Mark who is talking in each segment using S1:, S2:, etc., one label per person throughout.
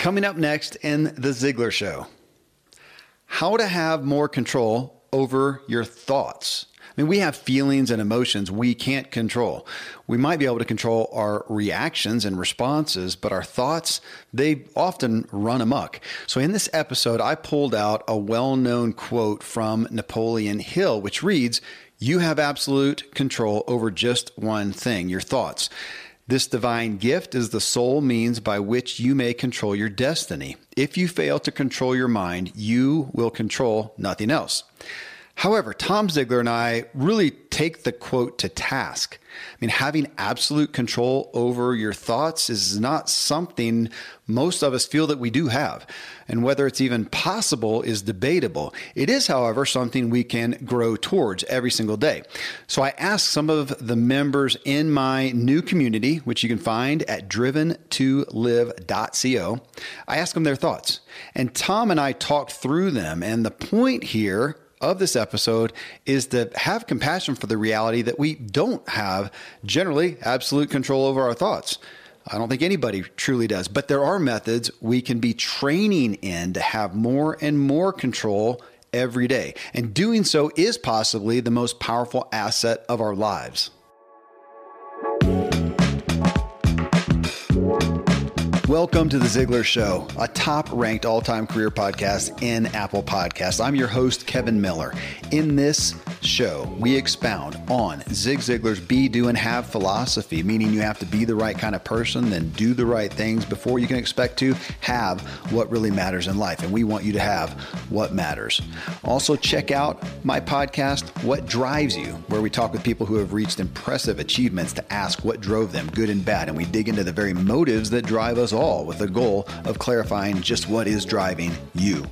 S1: Coming up next in The Ziglar Show how to have more control over your thoughts. I mean, we have feelings and emotions we can't control. We might be able to control our reactions and responses, but our thoughts, they often run amok. So, in this episode, I pulled out a well known quote from Napoleon Hill, which reads, You have absolute control over just one thing, your thoughts. This divine gift is the sole means by which you may control your destiny. If you fail to control your mind, you will control nothing else. However, Tom Ziglar and I really take the quote to task. I mean, having absolute control over your thoughts is not something most of us feel that we do have. And whether it's even possible is debatable. It is, however, something we can grow towards every single day. So I asked some of the members in my new community, which you can find at driventolive.co, I asked them their thoughts. And Tom and I talked through them. And the point here of this episode is to have compassion for the reality that we don't have generally absolute control over our thoughts. I don't think anybody truly does, but there are methods we can be training in to have more and more control every day. And doing so is possibly the most powerful asset of our lives. Welcome to the Ziglar Show, a top ranked all time career podcast in Apple Podcasts. I'm your host, Kevin Miller. In this show, we expound on Zig Ziglar's be, do, and have philosophy, meaning you have to be the right kind of person, then do the right things before you can expect to have what really matters in life. And we want you to have what matters. Also, check out my podcast, What Drives You, where we talk with people who have reached impressive achievements to ask what drove them, good and bad. And we dig into the very motives that drive us all with the goal of clarifying just what is driving you.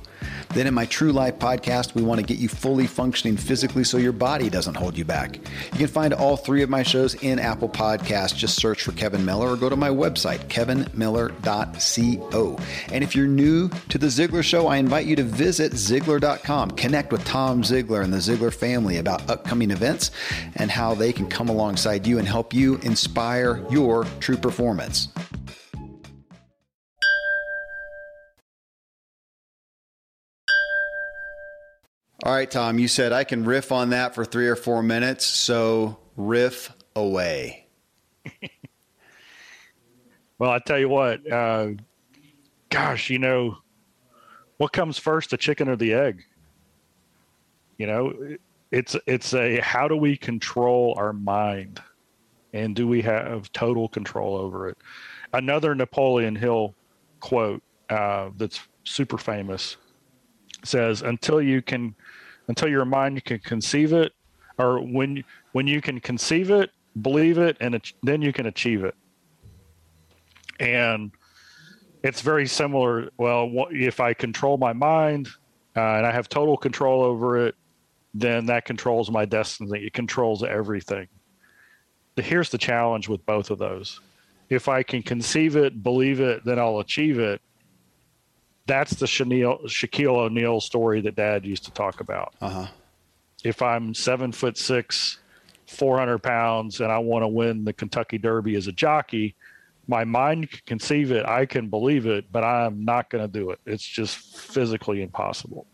S1: Then in my True Life podcast, we want to get you fully functioning physically so your body doesn't hold you back. You can find all three of my shows in Apple Podcasts. Just search for Kevin Miller or go to my website, kevinmiller.co. And if you're new to the Ziglar Show, I invite you to visit Ziglar.com. Connect with Tom Ziglar and the Ziglar family about upcoming events and how they can come alongside you and help you inspire your true performance. All right, Tom, you said I can riff on that for three or four minutes, so riff away.
S2: well, I tell you what, uh, gosh, you know, what comes first, the chicken or the egg? You know, it's it's a how do we control our mind, and do we have total control over it? Another Napoleon Hill quote uh, that's super famous says, "Until you can." Until your mind can conceive it, or when when you can conceive it, believe it, and then you can achieve it. And it's very similar. Well, if I control my mind uh, and I have total control over it, then that controls my destiny. It controls everything. Here's the challenge with both of those. If I can conceive it, believe it, then I'll achieve it that's the Shaquille, Shaquille O'Neal story that Dad used to talk about. Uh-huh. If I'm seven foot six, four hundred pounds, and I want to win the Kentucky Derby as a jockey, my mind can conceive it, I can believe it, but I'm not going to do it. It's just physically impossible.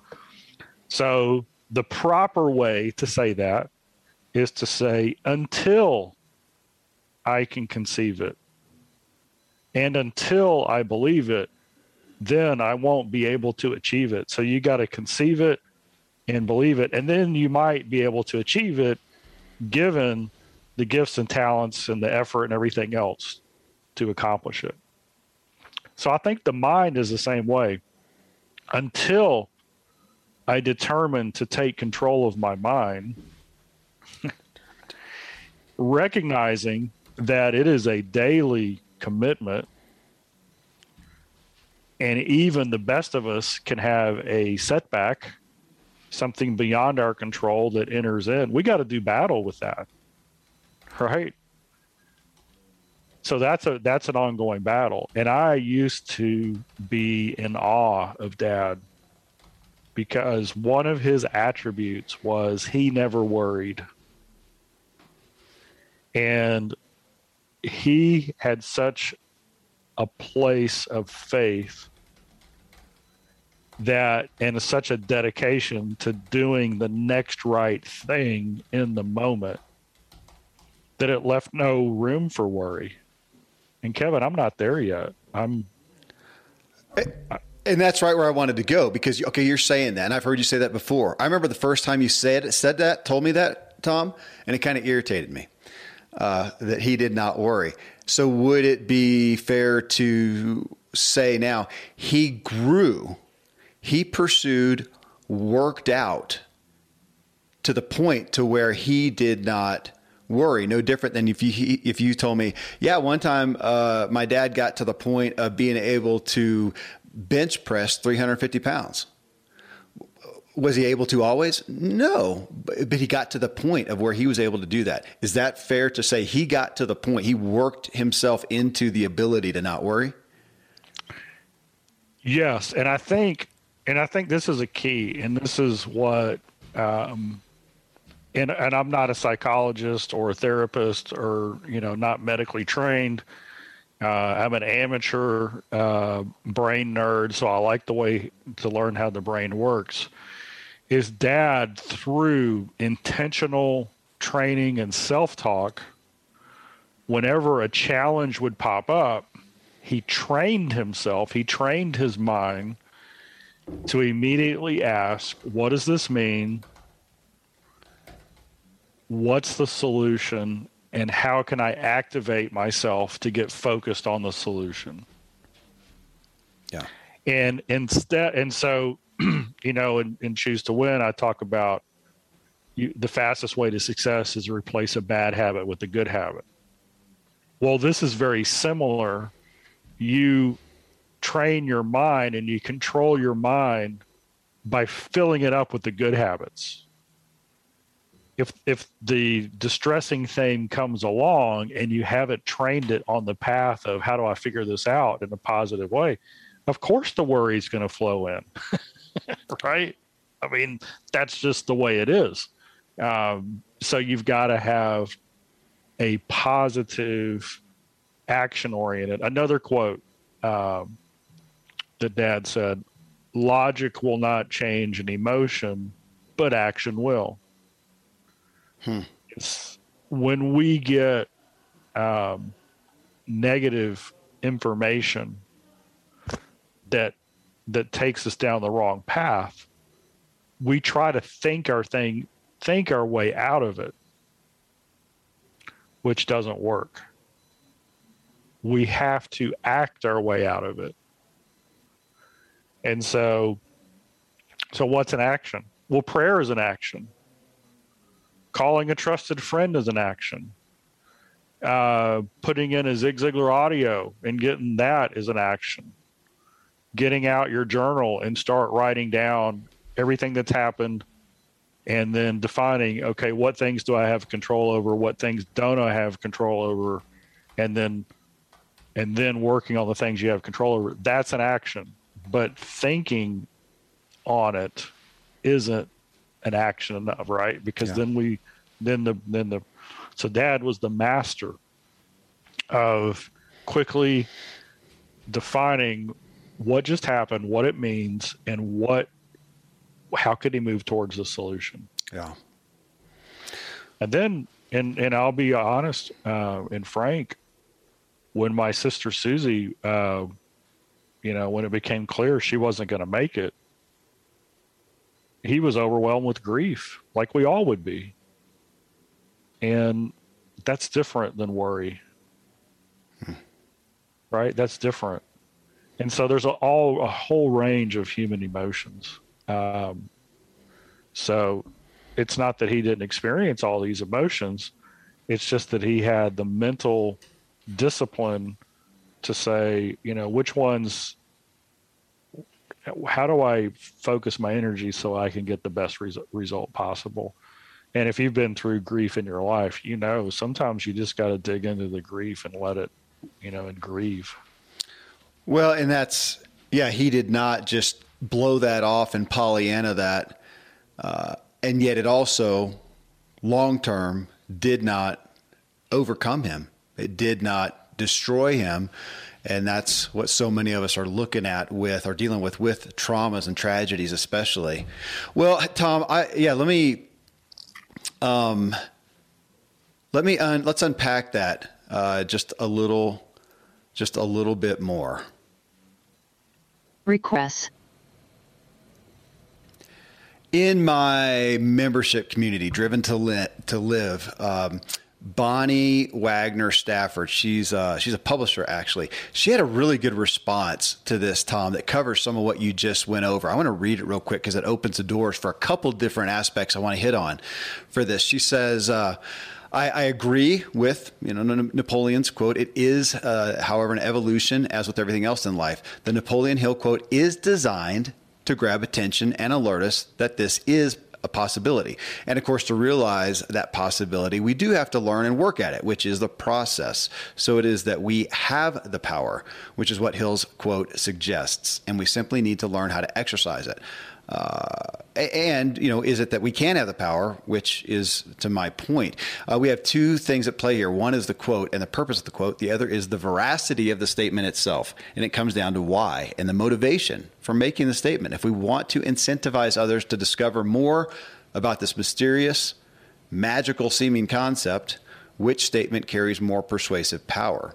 S2: So the proper way to say that is to say until I can conceive it, and until I believe it, then I won't be able to achieve it. So you got to conceive it and believe it. And then you might be able to achieve it given the gifts and talents and the effort and everything else to accomplish it. So I think the mind is the same way. Until I determine to take control of my mind, recognizing that it is a daily commitment and even the best of us can have a setback something beyond our control that enters in. We got to do battle with that right? So that's a that's an ongoing battle. And i used to be in awe of dad because one of his attributes was he never worried. And he had such a place of faith that and such a dedication to doing the next right thing in the moment that it left no room for worry. And Kevin, I'm not there yet. I'm
S1: and that's right where I wanted to go because okay, you're saying that, and I've heard you say that before. I remember the first time you said said that, told me that, Tom, and it kind of irritated me uh, that he did not worry. So would it be fair to say now he grew he pursued, worked out to the point to where he did not worry. No different than if you if you told me, yeah, one time uh, my dad got to the point of being able to bench press 350 pounds. Was he able to always? No, but, but he got to the point of where he was able to do that. Is that fair to say he got to the point? He worked himself into the ability to not worry.
S2: Yes, and I think and I think this is a key, and this is what, um, and and I'm not a psychologist or a therapist or you know not medically trained. Uh, I'm an amateur uh, brain nerd, so I like the way to learn how the brain works. His dad, through intentional training and self talk, whenever a challenge would pop up, he trained himself, he trained his mind to immediately ask, what does this mean? What's the solution? And how can I activate myself to get focused on the solution?
S1: Yeah.
S2: And instead, and so, you know, and, in Choose to Win, I talk about you, the fastest way to success is to replace a bad habit with a good habit. Well, this is very similar. You train your mind and you control your mind by filling it up with the good habits. If if the distressing thing comes along and you haven't trained it on the path of how do I figure this out in a positive way, of course the worry is going to flow in, right? I mean that's just the way it is. Um, so you've got to have a positive, action oriented. Another quote. Um, that dad said logic will not change an emotion, but action will. Hmm. when we get um, negative information that that takes us down the wrong path, we try to think our thing, think our way out of it, which doesn't work. We have to act our way out of it. And so, so what's an action? Well, prayer is an action. Calling a trusted friend is an action. Uh, putting in a Zig Ziglar audio and getting that is an action. Getting out your journal and start writing down everything that's happened and then defining okay what things do i have control over what things don't i have control over and then and then working on the things you have control over that's an action but thinking on it isn't an action enough, right? Because yeah. then we, then the, then the, so dad was the master of quickly defining what just happened, what it means, and what, how could he move towards the solution?
S1: Yeah.
S2: And then, and and I'll be honest uh, and frank, when my sister Susie uh, you know, when it became clear she wasn't going to make it, he was overwhelmed with grief, like we all would be. And that's different than worry. Hmm. Right? That's different. And so there's a, all a whole range of human emotions. Um, so it's not that he didn't experience all these emotions. It's just that he had the mental discipline to say, you know, which ones, how do I focus my energy so I can get the best res- result possible? And if you've been through grief in your life, you know, sometimes you just got to dig into the grief and let it, you know, and grieve.
S1: Well, and that's, yeah, he did not just blow that off and Pollyanna that. Uh, and yet it also, long term, did not overcome him. It did not destroy him. And that's what so many of us are looking at with or dealing with with traumas and tragedies, especially. Well, Tom, I yeah, let me um, let me un, let's unpack that uh, just a little, just a little bit more.
S3: Requests.
S1: In my membership community, Driven to, li- to Live, um, Bonnie Wagner Stafford. She's uh, she's a publisher actually. She had a really good response to this, Tom, that covers some of what you just went over. I want to read it real quick because it opens the doors for a couple different aspects I want to hit on for this. She says. Uh, I, I, agree with you know Napoleon's quote. It is, uh, however, an evolution, as with everything else in life. The Napoleon Hill quote is designed to grab attention and alert us that this is a possibility. And of course, to realize that possibility, we do have to learn and work at it, which is the process. So it is that we have the power, which is what Hill's quote suggests, and we simply need to learn how to exercise it. Uh, and you know, is it that we can have the power, which is to my point? Uh, we have two things at play here. One is the quote and the purpose of the quote. The other is the veracity of the statement itself, and it comes down to why and the motivation for making the statement. If we want to incentivize others to discover more about this mysterious, magical seeming concept, which statement carries more persuasive power?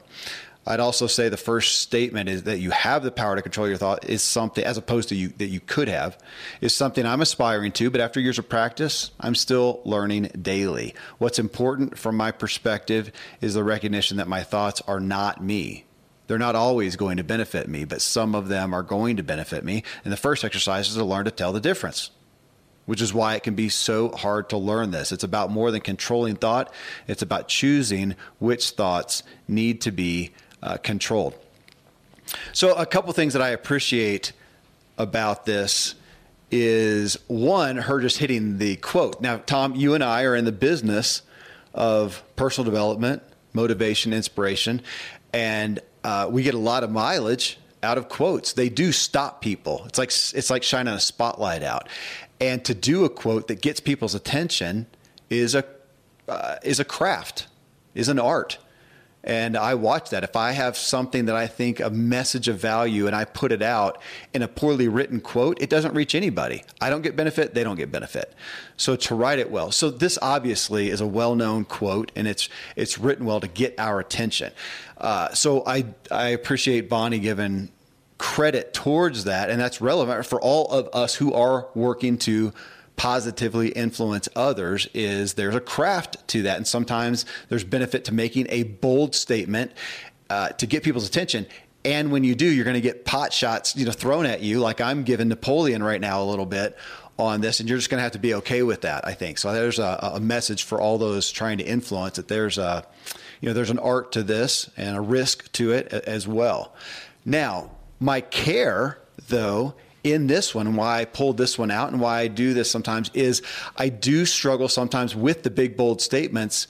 S1: I'd also say the first statement is that you have the power to control your thought is something, as opposed to you that you could have, is something I'm aspiring to. But after years of practice, I'm still learning daily. What's important from my perspective is the recognition that my thoughts are not me. They're not always going to benefit me, but some of them are going to benefit me. And the first exercise is to learn to tell the difference which is why it can be so hard to learn this. It's about more than controlling thought, it's about choosing which thoughts need to be uh, controlled. So, a couple things that I appreciate about this is one, her just hitting the quote. Now, Tom, you and I are in the business of personal development, motivation, inspiration, and uh, we get a lot of mileage out of quotes. They do stop people. It's like it's like shining a spotlight out, and to do a quote that gets people's attention is a uh, is a craft, is an art. And I watch that. If I have something that I think a message of value and I put it out in a poorly written quote, it doesn't reach anybody. I don't get benefit, they don't get benefit. So to write it well. So this obviously is a well-known quote and it's it's written well to get our attention. Uh, so I I appreciate Bonnie giving credit towards that and that's relevant for all of us who are working to positively influence others is there's a craft to that. And sometimes there's benefit to making a bold statement uh, to get people's attention. And when you do, you're going to get pot shots, you know, thrown at you, like I'm giving Napoleon right now a little bit on this, and you're just going to have to be okay with that. I think so. There's a, a message for all those trying to influence that there's a, you know, there's an art to this and a risk to it as well. Now, my care though in this one and why I pulled this one out and why I do this sometimes is I do struggle sometimes with the big bold statements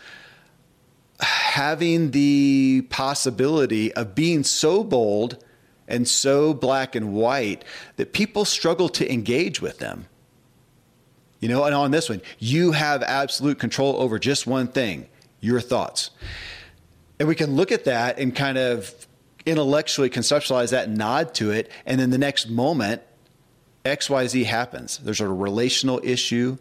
S1: having the possibility of being so bold and so black and white that people struggle to engage with them. You know, and on this one, you have absolute control over just one thing your thoughts. And we can look at that and kind of intellectually conceptualize that, nod to it, and then the next moment, XYZ happens. There's a relational issue,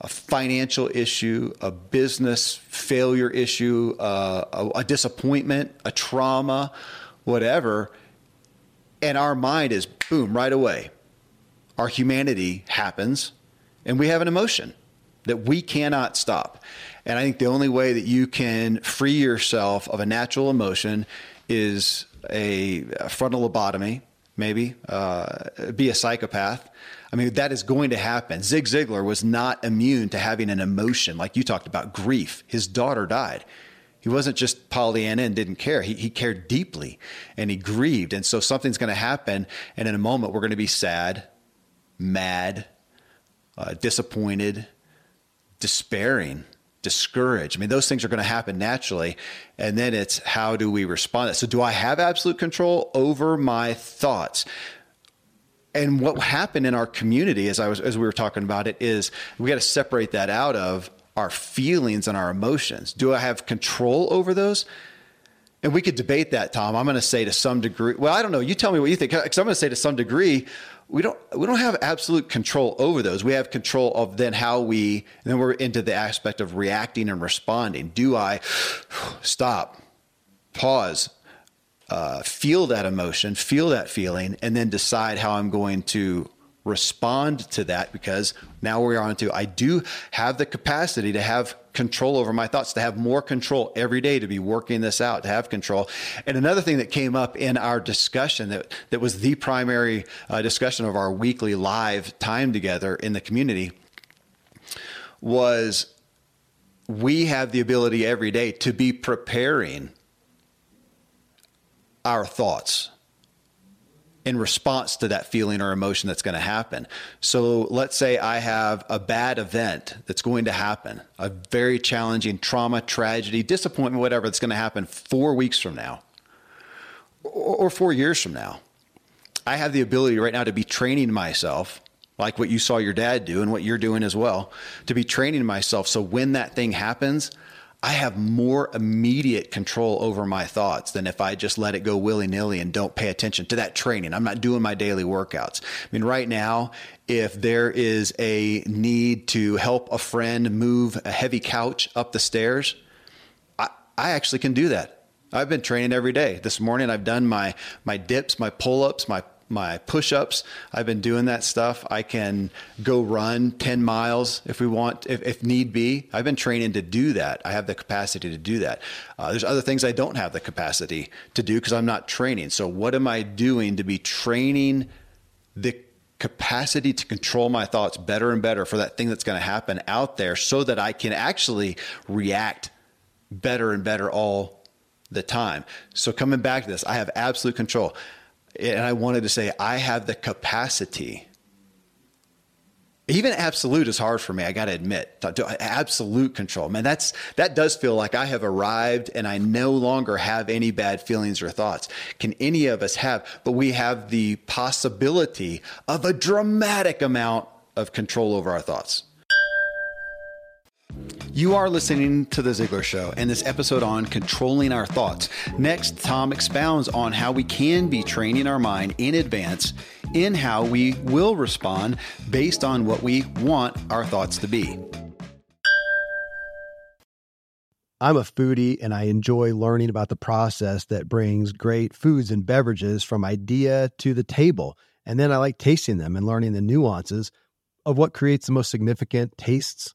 S1: a financial issue, a business failure issue, uh, a, a disappointment, a trauma, whatever. And our mind is boom, right away. Our humanity happens, and we have an emotion that we cannot stop. And I think the only way that you can free yourself of a natural emotion is a frontal lobotomy maybe uh, be a psychopath. I mean, that is going to happen. Zig Ziglar was not immune to having an emotion, like you talked about grief. His daughter died. He wasn't just Pollyanna and didn't care. He, he cared deeply and he grieved. And so something's going to happen. And in a moment, we're going to be sad, mad, uh, disappointed, despairing discouraged. I mean, those things are going to happen naturally. And then it's how do we respond? So, do I have absolute control over my thoughts? And what happened in our community, as I was as we were talking about it, is we got to separate that out of our feelings and our emotions. Do I have control over those? and we could debate that, Tom. I'm going to say to some degree. Well, I don't know. You tell me what you think. Because I'm going to say to some degree, we don't we don't have absolute control over those. We have control of then how we. then we're into the aspect of reacting and responding. Do I stop, pause, uh, feel that emotion, feel that feeling, and then decide how I'm going to respond to that because now we're on to I do have the capacity to have control over my thoughts, to have more control every day, to be working this out, to have control. And another thing that came up in our discussion that, that was the primary uh, discussion of our weekly live time together in the community was we have the ability every day to be preparing our thoughts in response to that feeling or emotion that's going to happen. So let's say I have a bad event that's going to happen, a very challenging trauma, tragedy, disappointment, whatever that's going to happen four weeks from now or four years from now. I have the ability right now to be training myself, like what you saw your dad do and what you're doing as well, to be training myself. So when that thing happens, I have more immediate control over my thoughts than if I just let it go willy nilly and don't pay attention to that training. I'm not doing my daily workouts. I mean, right now, if there is a need to help a friend move a heavy couch up the stairs, I, I actually can do that. I've been training every day. This morning I've done my my dips, my pull-ups, my my push ups. I've been doing that stuff. I can go run 10 miles if we want, if, if need be. I've been training to do that. I have the capacity to do that. Uh, there's other things I don't have the capacity to do because I'm not training. So, what am I doing to be training the capacity to control my thoughts better and better for that thing that's going to happen out there so that I can actually react better and better all the time. So, coming back to this, I have absolute control and I wanted to say, I have the capacity. Even absolute is hard for me. I got to admit, absolute control, man. That's that does feel like I have arrived, and I no longer have any bad feelings or thoughts. Can any of us have? But we have the possibility of a dramatic amount of control over our thoughts. You are listening to The Ziglar Show and this episode on controlling our thoughts. Next, Tom expounds on how we can be training our mind in advance in how we will respond based on what we want our thoughts to be.
S3: I'm a foodie and I enjoy learning about the process that brings great foods and beverages from idea to the table. And then I like tasting them and learning the nuances of what creates the most significant tastes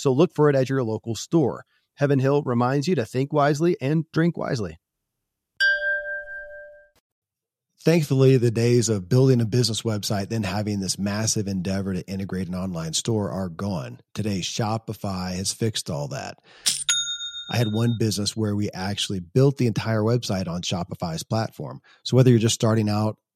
S3: So look for it at your local store. Heaven Hill reminds you to think wisely and drink wisely.
S4: Thankfully, the days of building a business website, then having this massive endeavor to integrate an online store are gone. Today, Shopify has fixed all that. I had one business where we actually built the entire website on Shopify's platform. So whether you're just starting out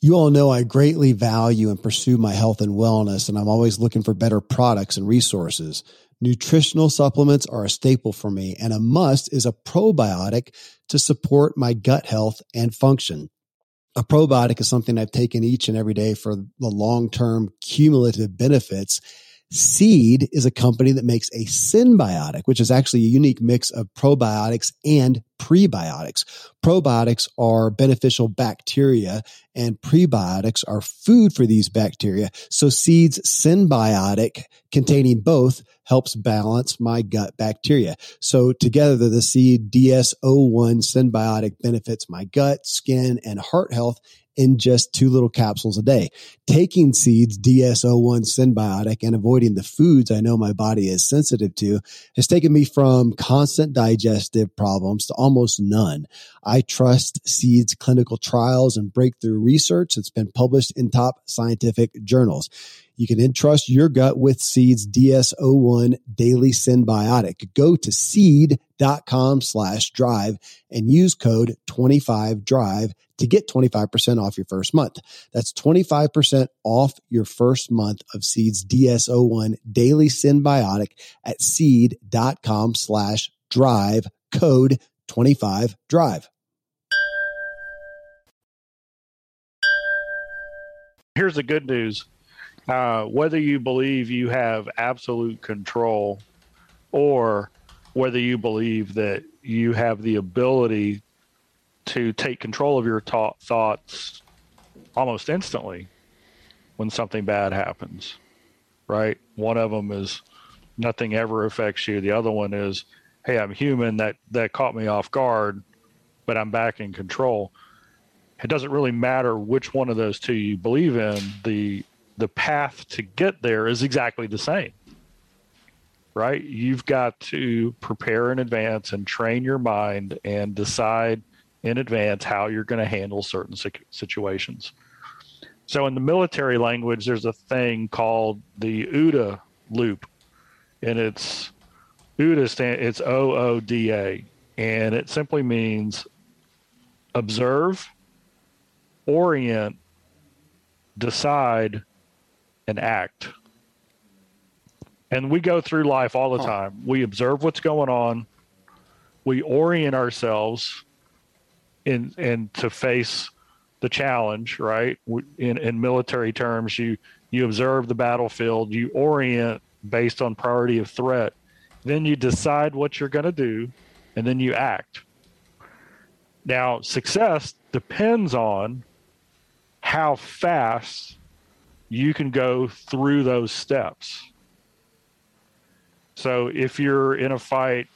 S1: You all know I greatly value and pursue my health and wellness, and I'm always looking for better products and resources. Nutritional supplements are a staple for me, and a must is a probiotic to support my gut health and function. A probiotic is something I've taken each and every day for the long term cumulative benefits Seed is a company that makes a synbiotic, which is actually a unique mix of probiotics and prebiotics. Probiotics are beneficial bacteria and prebiotics are food for these bacteria. So seeds synbiotic containing both helps balance my gut bacteria. So together the seed DS01 synbiotic benefits my gut, skin, and heart health in just two little capsules a day. Taking seeds DS01 synbiotic, and avoiding the foods I know my body is sensitive to has taken me from constant digestive problems to almost none. I trust seeds clinical trials and breakthrough research that's been published in top scientific journals. You can entrust your gut with Seed's DS01 Daily Synbiotic. Go to seed.com slash drive and use code 25drive to get 25% off your first month. That's 25% off your first month of Seed's DS01 Daily Synbiotic at seed.com slash drive code 25drive.
S2: Here's the good news uh, whether you believe you have absolute control or whether you believe that you have the ability to take control of your ta- thoughts almost instantly when something bad happens, right? One of them is nothing ever affects you. The other one is, hey, I'm human. That that caught me off guard, but I'm back in control. It doesn't really matter which one of those two you believe in. The the path to get there is exactly the same. Right? You've got to prepare in advance and train your mind and decide in advance how you're going to handle certain situations. So, in the military language, there's a thing called the OODA loop, and it's OODA stand it's O O D A, and it simply means observe, orient, decide, and act. And we go through life all the time. We observe what's going on. We orient ourselves in in to face the challenge, right? In in military terms, you you observe the battlefield, you orient based on priority of threat. Then you decide what you're going to do and then you act. Now, success depends on how fast you can go through those steps. So if you're in a fight,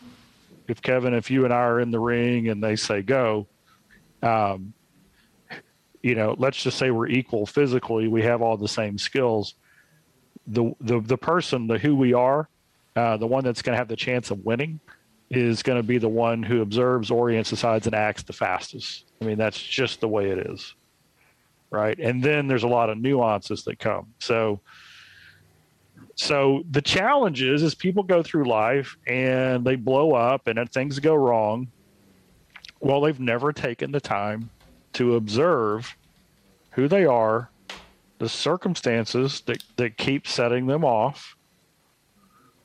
S2: if Kevin, if you and I are in the ring and they say go, um, you know, let's just say we're equal physically, we have all the same skills. The the the person, the who we are, uh, the one that's going to have the chance of winning, is going to be the one who observes, orients, decides, and acts the fastest. I mean, that's just the way it is right? And then there's a lot of nuances that come. So, so the challenge is, is people go through life and they blow up and things go wrong. Well, they've never taken the time to observe who they are, the circumstances that, that keep setting them off.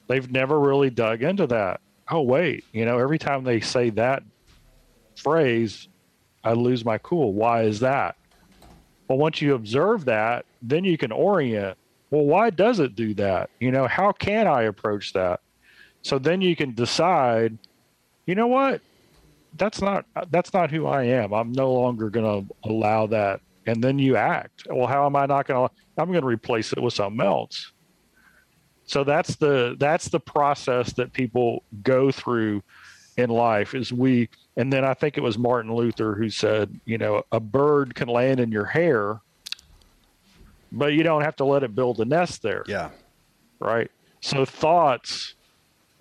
S2: They've never really dug into that. Oh, wait, you know, every time they say that phrase, I lose my cool. Why is that? Well, once you observe that, then you can orient. Well, why does it do that? You know, how can I approach that? So then you can decide, you know what? That's not that's not who I am. I'm no longer going to allow that. And then you act. Well, how am I not going to I'm going to replace it with something else. So that's the that's the process that people go through in life is we and then I think it was Martin Luther who said, you know, a bird can land in your hair, but you don't have to let it build a nest there.
S5: Yeah.
S2: Right. So thoughts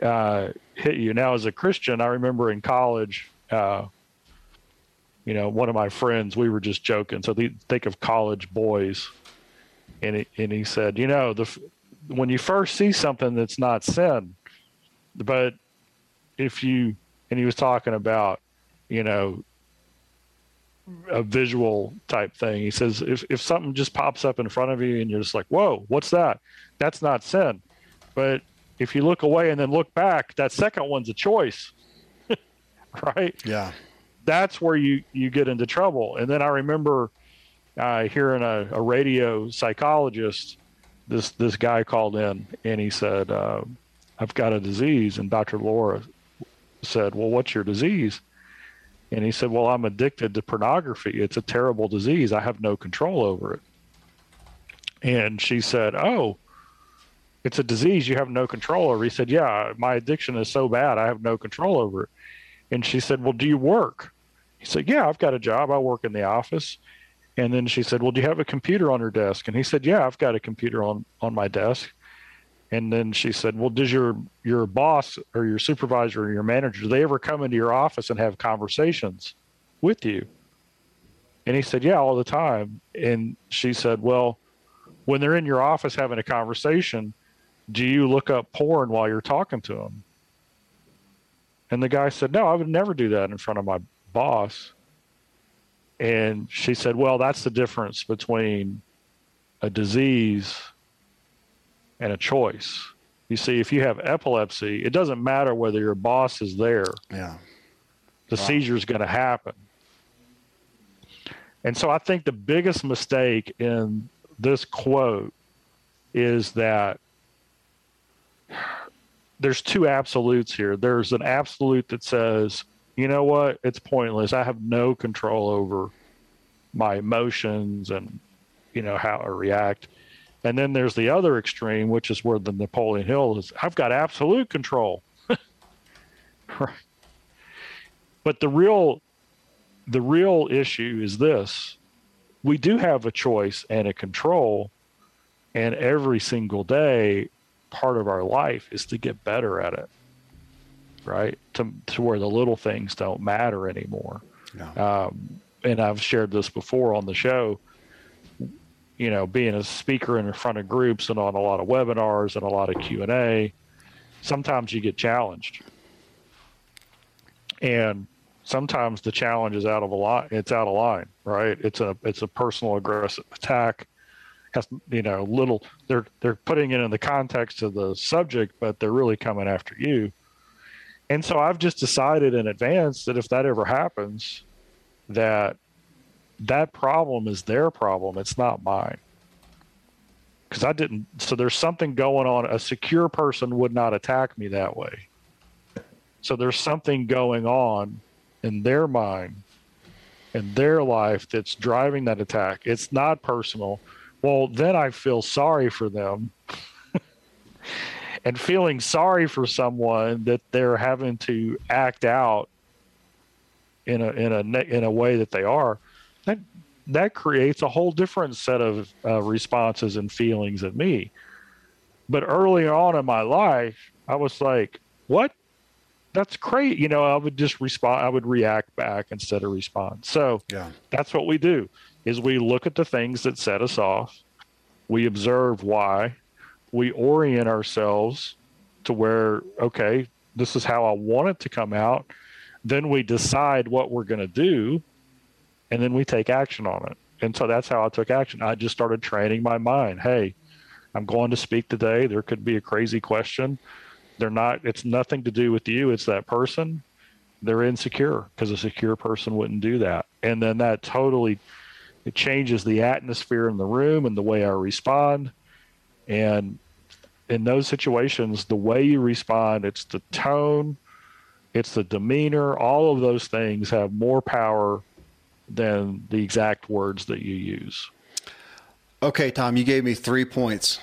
S2: uh, hit you. Now, as a Christian, I remember in college, uh, you know, one of my friends, we were just joking. So think of college boys. And he, and he said, you know, the, when you first see something that's not sin, but if you, and he was talking about you know, a visual type thing. He says if if something just pops up in front of you and you're just like, "Whoa, what's that?" That's not sin. But if you look away and then look back, that second one's a choice. right?
S1: Yeah.
S2: That's where you you get into trouble. And then I remember uh, hearing a, a radio psychologist this this guy called in and he said, uh, "I've got a disease," and Dr. Laura said, "Well, what's your disease?" And he said, "Well, I'm addicted to pornography. It's a terrible disease. I have no control over it." And she said, "Oh." It's a disease you have no control over. He said, Yeah, my addiction is so bad, I have no control over it. And she said, Well, do you work? He said, Yeah, I've got a job. I work in the office. And then she said, "Well, do you have a computer on your desk?" And he said, "Yeah, I've got a computer on on my desk." And then she said, "Well, does your your boss or your supervisor or your manager do they ever come into your office and have conversations with you?" And he said, "Yeah, all the time." And she said, "Well, when they're in your office having a conversation, do you look up porn while you're talking to them?" And the guy said, "No, I would never do that in front of my boss." And she said, Well, that's the difference between a disease and a choice. You see, if you have epilepsy, it doesn't matter whether your boss is there.
S1: Yeah.
S2: The wow. seizure is going to happen. And so I think the biggest mistake in this quote is that there's two absolutes here. There's an absolute that says you know what? It's pointless. I have no control over my emotions and, you know, how I react. And then there's the other extreme, which is where the Napoleon Hill is. I've got absolute control. right. But the real, the real issue is this: we do have a choice and a control, and every single day, part of our life is to get better at it right? To to where the little things don't matter anymore. Um, and I've shared this before on the show. You know, being a speaker in front of groups and on a lot of webinars and a lot of Q and A, sometimes you get challenged, and sometimes the challenge is out of a line. It's out of line, right? It's a it's a personal aggressive attack. Has you know little they're they're putting it in the context of the subject, but they're really coming after you and so I've just decided in advance that if that ever happens, that that problem is their problem. It's not mine. Because I didn't. So there's something going on. A secure person would not attack me that way. So there's something going on in their mind, in their life that's driving that attack. It's not personal. Well, then I feel sorry for them and feeling sorry for someone that they're having to act out in a in a in a way that they are that that creates a whole different set of uh, responses and feelings in me. But early on in my life i was like what? That's great. You know i would just respond i would react back instead of respond. So yeah. that's what we do is we look at the things that set us off. We observe why. We orient ourselves to where, okay, this is how I want it to come out. Then we decide what we're going to do, and then we take action on it. And so that's how I took action. I just started training my mind. Hey, I'm going to speak today. There could be a crazy question. They're not, it's nothing to do with you, it's that person. They're insecure because a secure person wouldn't do that. And then that totally it changes the atmosphere in the room and the way I respond. And in those situations, the way you respond, it's the tone, it's the demeanor, all of those things have more power than the exact words that you use.
S1: Okay, Tom, you gave me three points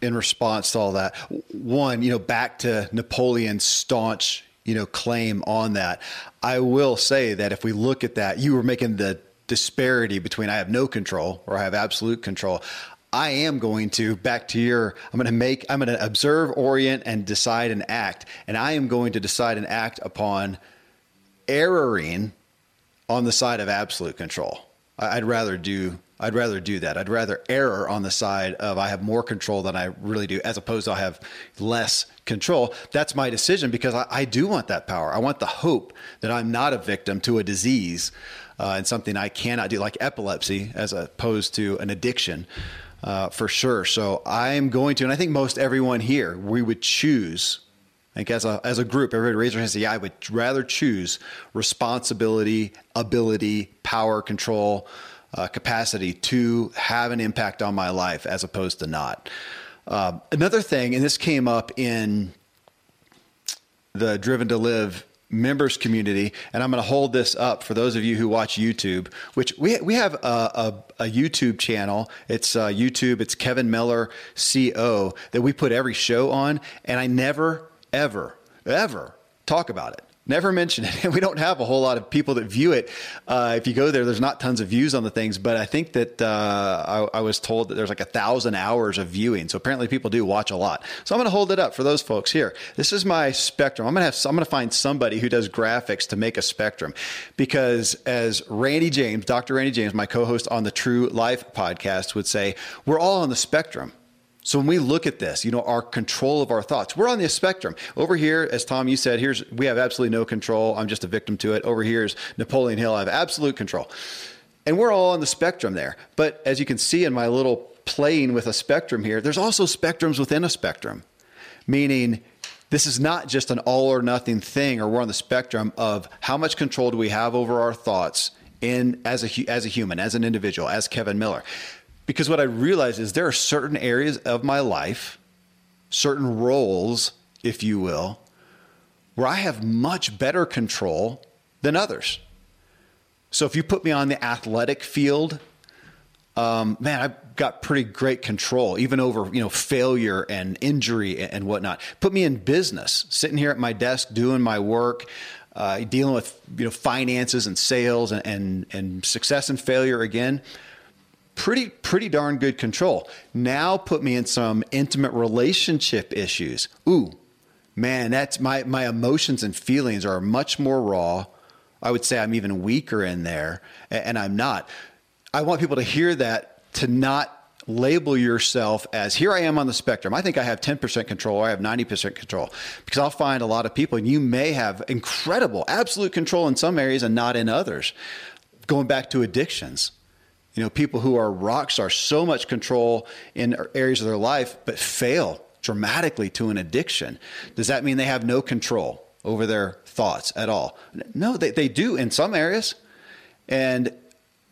S1: in response to all that. One, you know, back to Napoleon's staunch, you know, claim on that. I will say that if we look at that, you were making the disparity between I have no control or I have absolute control. I am going to back to your I'm going to make I'm going to observe, orient and decide and act and I am going to decide and act upon erroring on the side of absolute control. I'd rather do I'd rather do that. I'd rather error on the side of I have more control than I really do, as opposed to I have less control. That's my decision because I, I do want that power. I want the hope that I'm not a victim to a disease uh, and something I cannot do, like epilepsy, as opposed to an addiction. Uh, for sure. So I'm going to, and I think most everyone here, we would choose like as a as a group, everybody raise their hands and say, yeah, I would rather choose responsibility, ability, power, control, uh, capacity to have an impact on my life as opposed to not. Uh, another thing, and this came up in the Driven to Live members community, and I'm going to hold this up for those of you who watch YouTube. Which we we have a, a, a YouTube channel. It's uh, YouTube. It's Kevin Miller Co. that we put every show on, and I never ever ever talk about it never mention it. And we don't have a whole lot of people that view it. Uh, if you go there, there's not tons of views on the things, but I think that uh, I, I, was told that there's like a thousand hours of viewing. So apparently people do watch a lot. So I'm going to hold it up for those folks here. This is my spectrum. I'm going to have, I'm going to find somebody who does graphics to make a spectrum because as Randy James, Dr. Randy James, my co-host on the True Life podcast would say, we're all on the spectrum. So when we look at this, you know, our control of our thoughts, we're on the spectrum. Over here, as Tom, you said, here's we have absolutely no control. I'm just a victim to it. Over here is Napoleon Hill. I have absolute control. And we're all on the spectrum there. But as you can see in my little playing with a spectrum here, there's also spectrums within a spectrum, meaning this is not just an all or nothing thing, or we're on the spectrum of how much control do we have over our thoughts in as a as a human, as an individual, as Kevin Miller. Because what I realize is there are certain areas of my life, certain roles, if you will, where I have much better control than others. So if you put me on the athletic field, um, man, I've got pretty great control, even over you know failure and injury and whatnot. Put me in business, sitting here at my desk doing my work, uh, dealing with you know finances and sales and, and and success and failure again pretty pretty darn good control. Now put me in some intimate relationship issues. Ooh, man, that's my my emotions and feelings are much more raw. I would say I'm even weaker in there, and I'm not. I want people to hear that to not label yourself as here I am on the spectrum. I think I have 10% control, or I have 90% control. Because I'll find a lot of people, and you may have incredible, absolute control in some areas and not in others. Going back to addictions you know, people who are rock stars, so much control in areas of their life, but fail dramatically to an addiction. Does that mean they have no control over their thoughts at all? No, they, they do in some areas. And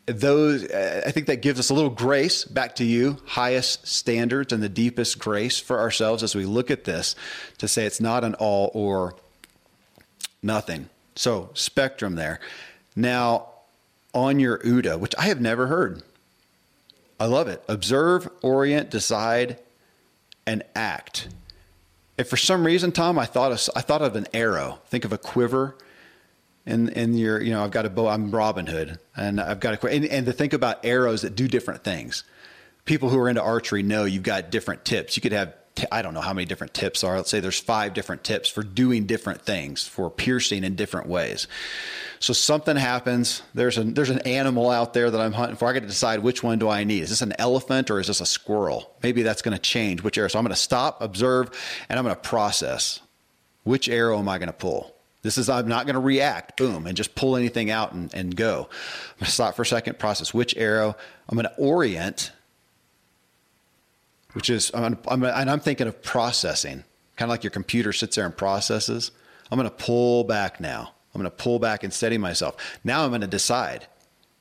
S1: those, I think that gives us a little grace back to you, highest standards and the deepest grace for ourselves as we look at this to say it's not an all or nothing. So, spectrum there. Now, on your OODA, which I have never heard. I love it. Observe, orient, decide, and act. If for some reason, Tom, I thought of, I thought of an arrow. Think of a quiver. And, and your, you know, I've got a bow. I'm Robin Hood, and I've got a and, and to think about arrows that do different things. People who are into archery know you've got different tips. You could have I don't know how many different tips are. Let's say there's five different tips for doing different things, for piercing in different ways. So something happens. There's an there's an animal out there that I'm hunting for. I got to decide which one do I need. Is this an elephant or is this a squirrel? Maybe that's going to change which arrow. So I'm going to stop, observe, and I'm going to process. Which arrow am I going to pull? This is I'm not going to react, boom, and just pull anything out and, and go. I'm going to stop for a second, process which arrow. I'm going to orient which is I'm, I'm, and I'm thinking of processing, kind of like your computer sits there and processes. I'm going to pull back now. I'm going to pull back and steady myself. Now I'm going to decide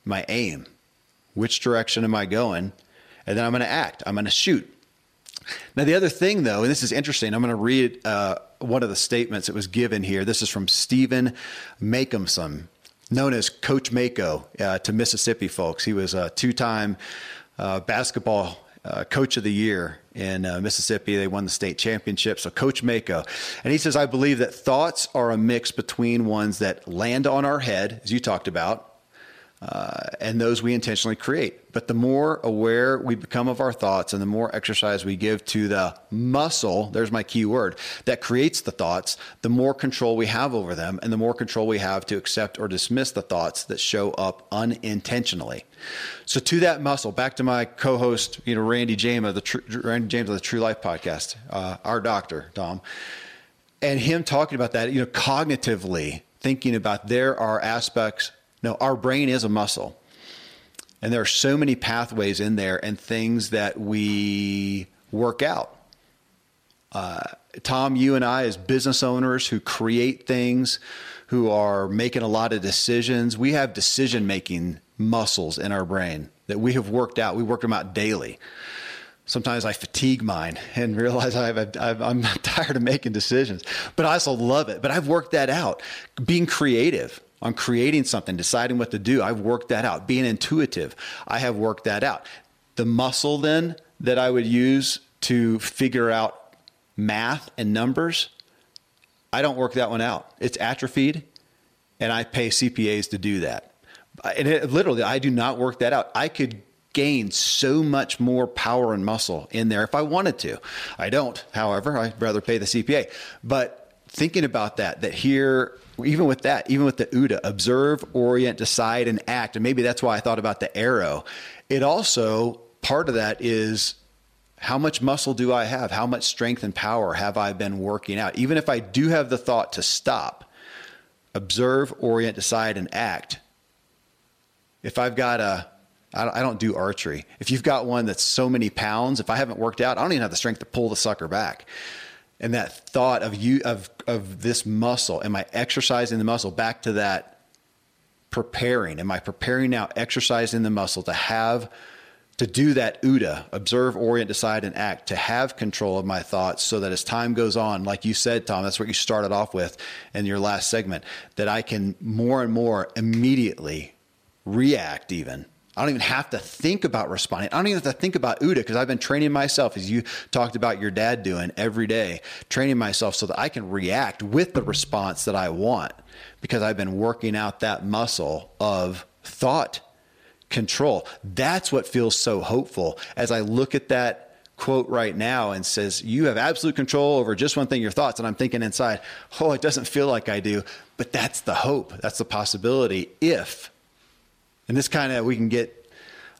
S1: my aim. Which direction am I going? And then I'm going to act. I'm going to shoot. Now, the other thing, though, and this is interesting, I'm going to read uh, one of the statements that was given here. This is from Stephen Makomson, known as Coach Mako uh, to Mississippi folks. He was a two time uh, basketball uh, coach of the year in uh, Mississippi. They won the state championship. So, Coach Mako. And he says, I believe that thoughts are a mix between ones that land on our head, as you talked about, uh, and those we intentionally create. But the more aware we become of our thoughts and the more exercise we give to the muscle, there's my key word, that creates the thoughts, the more control we have over them and the more control we have to accept or dismiss the thoughts that show up unintentionally. So to that muscle, back to my co-host, you know, Randy James of the True, Randy James of the True Life podcast, uh, our doctor, Dom, and him talking about that, you know, cognitively thinking about there are aspects No, our brain is a muscle. And there are so many pathways in there and things that we work out. Uh, Tom, you and I, as business owners who create things, who are making a lot of decisions, we have decision making muscles in our brain that we have worked out. We work them out daily. Sometimes I fatigue mine and realize i am tired of making decisions, but I also love it. But I've worked that out. Being creative on creating something, deciding what to do, I've worked that out. Being intuitive, I have worked that out. The muscle then that I would use to figure out math and numbers, I don't work that one out. It's atrophied, and I pay CPAs to do that. And it, literally, I do not work that out. I could gain so much more power and muscle in there if I wanted to. I don't, however, I'd rather pay the CPA. But thinking about that, that here, even with that, even with the OODA, observe, orient, decide, and act, and maybe that's why I thought about the arrow. It also, part of that is how much muscle do I have? How much strength and power have I been working out? Even if I do have the thought to stop, observe, orient, decide, and act. If I've got a I don't do archery. If you've got one that's so many pounds, if I haven't worked out, I don't even have the strength to pull the sucker back. And that thought of you of of this muscle, am I exercising the muscle? Back to that preparing. Am I preparing now, exercising the muscle to have to do that OODA observe, orient, decide, and act, to have control of my thoughts so that as time goes on, like you said, Tom, that's what you started off with in your last segment, that I can more and more immediately react even. I don't even have to think about responding. I don't even have to think about OODA because I've been training myself, as you talked about your dad doing every day, training myself so that I can react with the response that I want because I've been working out that muscle of thought control. That's what feels so hopeful as I look at that quote right now and says, You have absolute control over just one thing, your thoughts. And I'm thinking inside, Oh, it doesn't feel like I do. But that's the hope. That's the possibility. If, and this kind of, we can get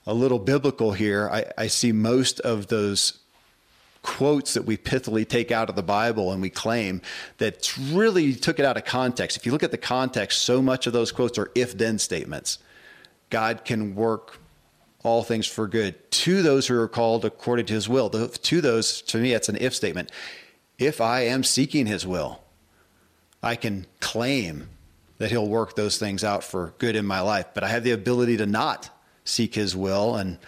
S1: a little biblical here. I, I see most of those quotes that we pithily take out of the Bible and we claim that really took it out of context. If you look at the context, so much of those quotes are if then statements. God can work all things for good to those who are called according to his will. To those, to me, that's an if statement. If I am seeking his will, I can claim that he'll work those things out for good in my life. But I have the ability to not seek his will, and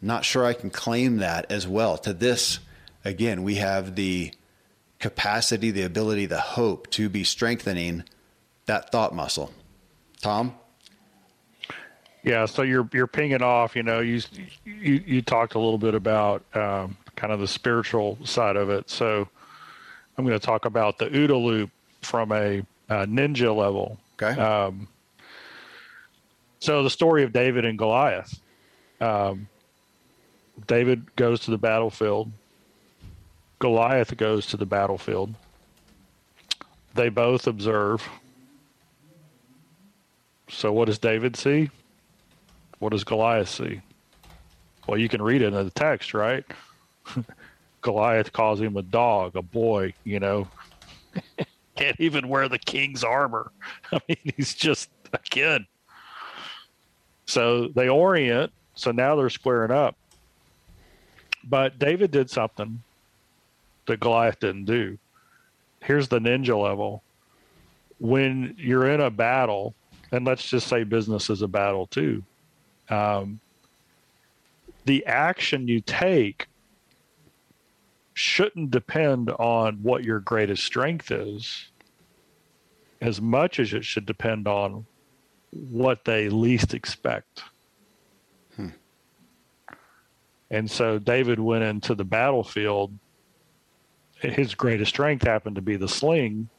S1: not sure I can claim that as well. To this, again, we have the capacity, the ability, the hope to be strengthening that thought muscle. Tom?
S2: Yeah, so you're you're pinging off. You know, you you you talked a little bit about um, kind of the spiritual side of it. So I'm going to talk about the OODA loop from a, a ninja level.
S1: Okay.
S2: Um, so the story of David and Goliath. Um, David goes to the battlefield. Goliath goes to the battlefield. They both observe. So what does David see? What does Goliath see? Well, you can read it in the text, right? Goliath calls him a dog, a boy, you know. Can't even wear the king's armor. I mean, he's just a kid. So they orient. So now they're squaring up. But David did something that Goliath didn't do. Here's the ninja level. When you're in a battle, and let's just say business is a battle too, um, the action you take shouldn't depend on what your greatest strength is as much as it should depend on what they least expect. Hmm. And so David went into the battlefield. His greatest strength happened to be the sling,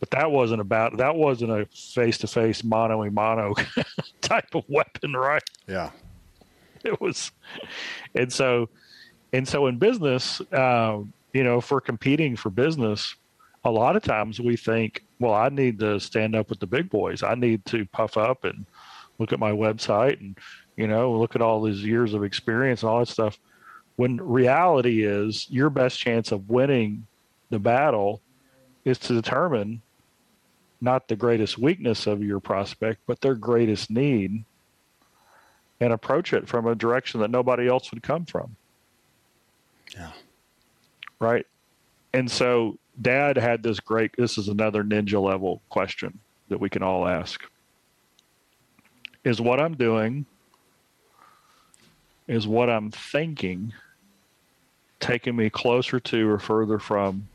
S2: but that wasn't about that wasn't a face to face mono a mano type of weapon, right?
S1: Yeah,
S2: it was, and so, and so in business, uh, you know, for competing for business, a lot of times we think, well, I need to stand up with the big boys. I need to puff up and look at my website and you know look at all these years of experience and all that stuff. When reality is, your best chance of winning the battle is to determine not the greatest weakness of your prospect, but their greatest need and approach it from a direction that nobody else would come from.
S6: Yeah.
S2: Right. And so dad had this great, this is another ninja level question that we can all ask. Is what I'm doing, is what I'm thinking taking me closer to or further from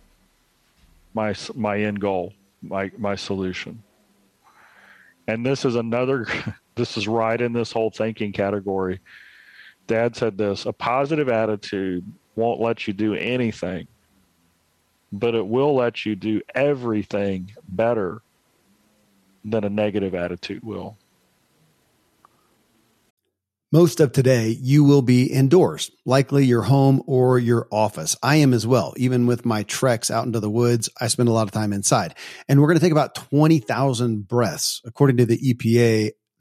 S2: my my end goal, my my solution. And this is another this is right in this whole thinking category. Dad said this, a positive attitude won't let you do anything, but it will let you do everything better than a negative attitude will.
S1: Most of today, you will be indoors, likely your home or your office. I am as well. Even with my treks out into the woods, I spend a lot of time inside. And we're going to take about 20,000 breaths. According to the EPA,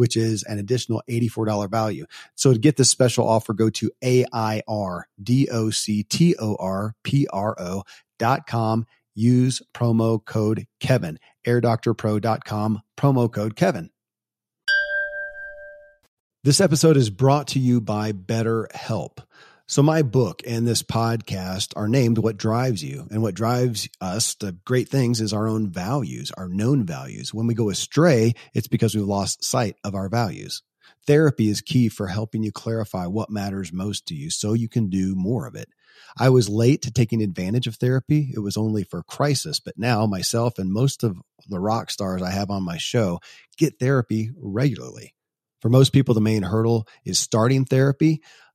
S1: which is an additional $84 value. So to get this special offer, go to A-I-R-D-O-C-T-O-R-P-R-O dot com use promo code Kevin. AirDoctorPro.com, promo code Kevin. This episode is brought to you by BetterHelp. So, my book and this podcast are named What Drives You. And what drives us to great things is our own values, our known values. When we go astray, it's because we've lost sight of our values. Therapy is key for helping you clarify what matters most to you so you can do more of it. I was late to taking advantage of therapy. It was only for crisis, but now myself and most of the rock stars I have on my show get therapy regularly. For most people, the main hurdle is starting therapy.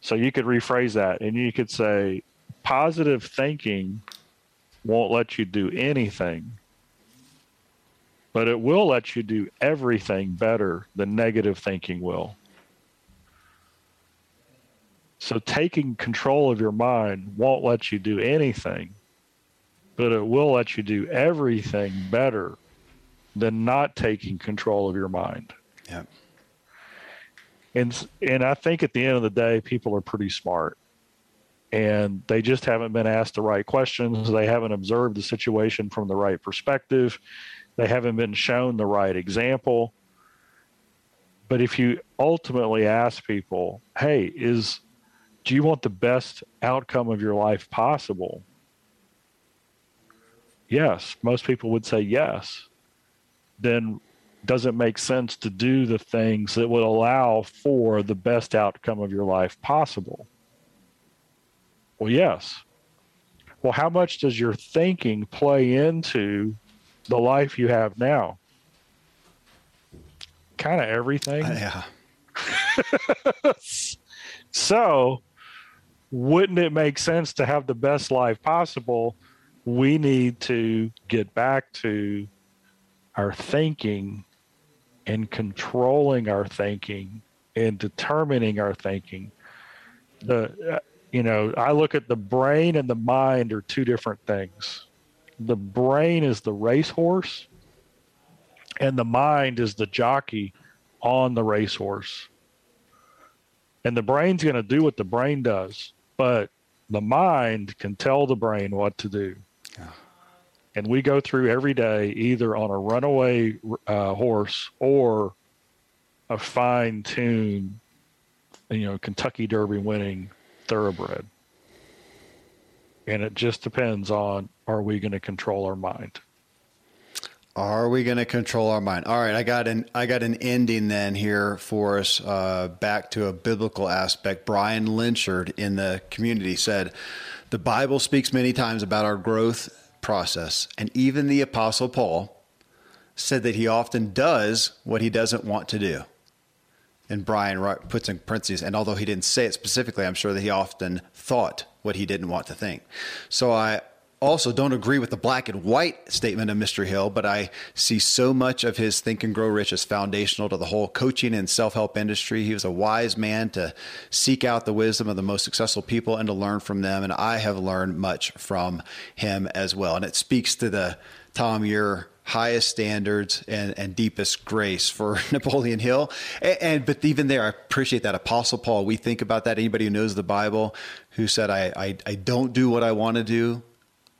S2: So you could rephrase that and you could say, positive thinking won't let you do anything, but it will let you do everything better than negative thinking will. So taking control of your mind won't let you do anything, but it will let you do everything better than not taking control of your mind.
S6: Yeah
S2: and and I think at the end of the day, people are pretty smart, and they just haven't been asked the right questions. They haven't observed the situation from the right perspective. They haven't been shown the right example. But if you ultimately ask people, "Hey, is do you want the best outcome of your life possible?" Yes, most people would say yes. Then doesn't make sense to do the things that would allow for the best outcome of your life possible? Well, yes. Well, how much does your thinking play into the life you have now? Kind of everything.
S6: Uh,
S2: yeah. so, wouldn't it make sense to have the best life possible? We need to get back to our thinking and controlling our thinking and determining our thinking. The uh, you know, I look at the brain and the mind are two different things. The brain is the racehorse, and the mind is the jockey on the racehorse. And the brain's going to do what the brain does, but the mind can tell the brain what to do. And we go through every day either on a runaway uh, horse or a fine tuned, you know, Kentucky Derby winning thoroughbred. And it just depends on are we going to control our mind?
S1: Are we going to control our mind? All right, I got an I got an ending then here for us. Uh, back to a biblical aspect. Brian Lynchard in the community said, "The Bible speaks many times about our growth process, and even the Apostle Paul said that he often does what he doesn't want to do." And Brian puts in parentheses, and although he didn't say it specifically, I'm sure that he often thought what he didn't want to think. So I also don't agree with the black and white statement of Mr. Hill, but I see so much of his Think and Grow Rich as foundational to the whole coaching and self help industry. He was a wise man to seek out the wisdom of the most successful people and to learn from them. And I have learned much from him as well. And it speaks to the Tom, your highest standards and, and deepest grace for Napoleon Hill. And, and, but even there, I appreciate that Apostle Paul. We think about that. Anybody who knows the Bible, who said, "I I, I don't do what I want to do,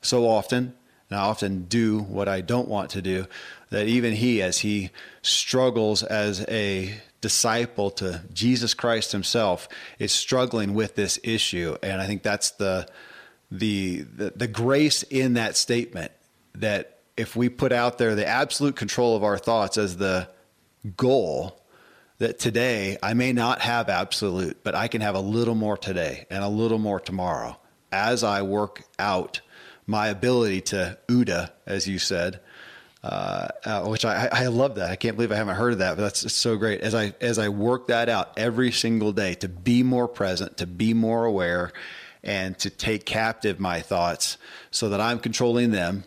S1: so often, and I often do what I don't want to do, that even he, as he struggles as a disciple to Jesus Christ himself, is struggling with this issue. And I think that's the the the, the grace in that statement that if we put out there the absolute control of our thoughts as the goal, that today I may not have absolute, but I can have a little more today and a little more tomorrow as I work out my ability to OODA, as you said, uh, uh, which I, I love that. I can't believe I haven't heard of that, but that's so great. As I as I work that out every single day to be more present, to be more aware, and to take captive my thoughts so that I'm controlling them.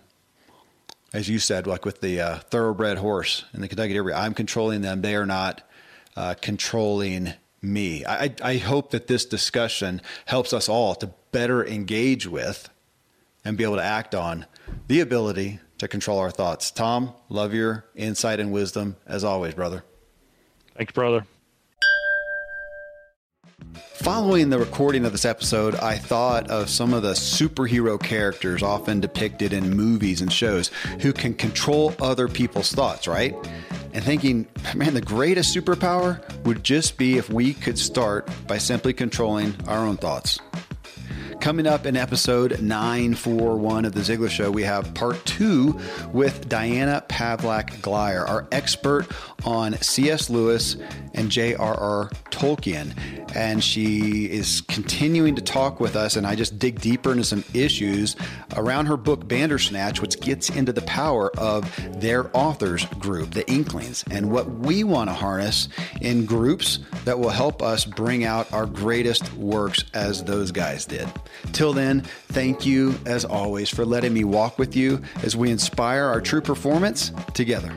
S1: As you said, like with the uh, thoroughbred horse in the Kentucky Derby, I'm controlling them. They are not uh, controlling me. I, I hope that this discussion helps us all to better engage with and be able to act on the ability to control our thoughts. Tom, love your insight and wisdom as always, brother.
S2: Thanks, brother.
S1: Following the recording of this episode, I thought of some of the superhero characters often depicted in movies and shows who can control other people's thoughts, right? And thinking, man, the greatest superpower would just be if we could start by simply controlling our own thoughts. Coming up in episode 941 of The Ziglar Show, we have part two with Diana Pavlak Glyer, our expert on C.S. Lewis and J.R.R. Tolkien. And she is continuing to talk with us, and I just dig deeper into some issues around her book, Bandersnatch, which gets into the power of their authors group, the Inklings, and what we want to harness in groups that will help us bring out our greatest works as those guys did. Till then, thank you as always for letting me walk with you as we inspire our true performance together.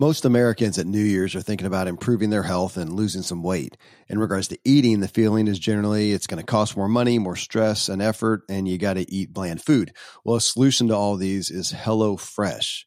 S4: Most Americans at New Year's are thinking about improving their health and losing some weight. In regards to eating, the feeling is generally it's going to cost more money, more stress and effort, and you got to eat bland food. Well, a solution to all these is Hello Fresh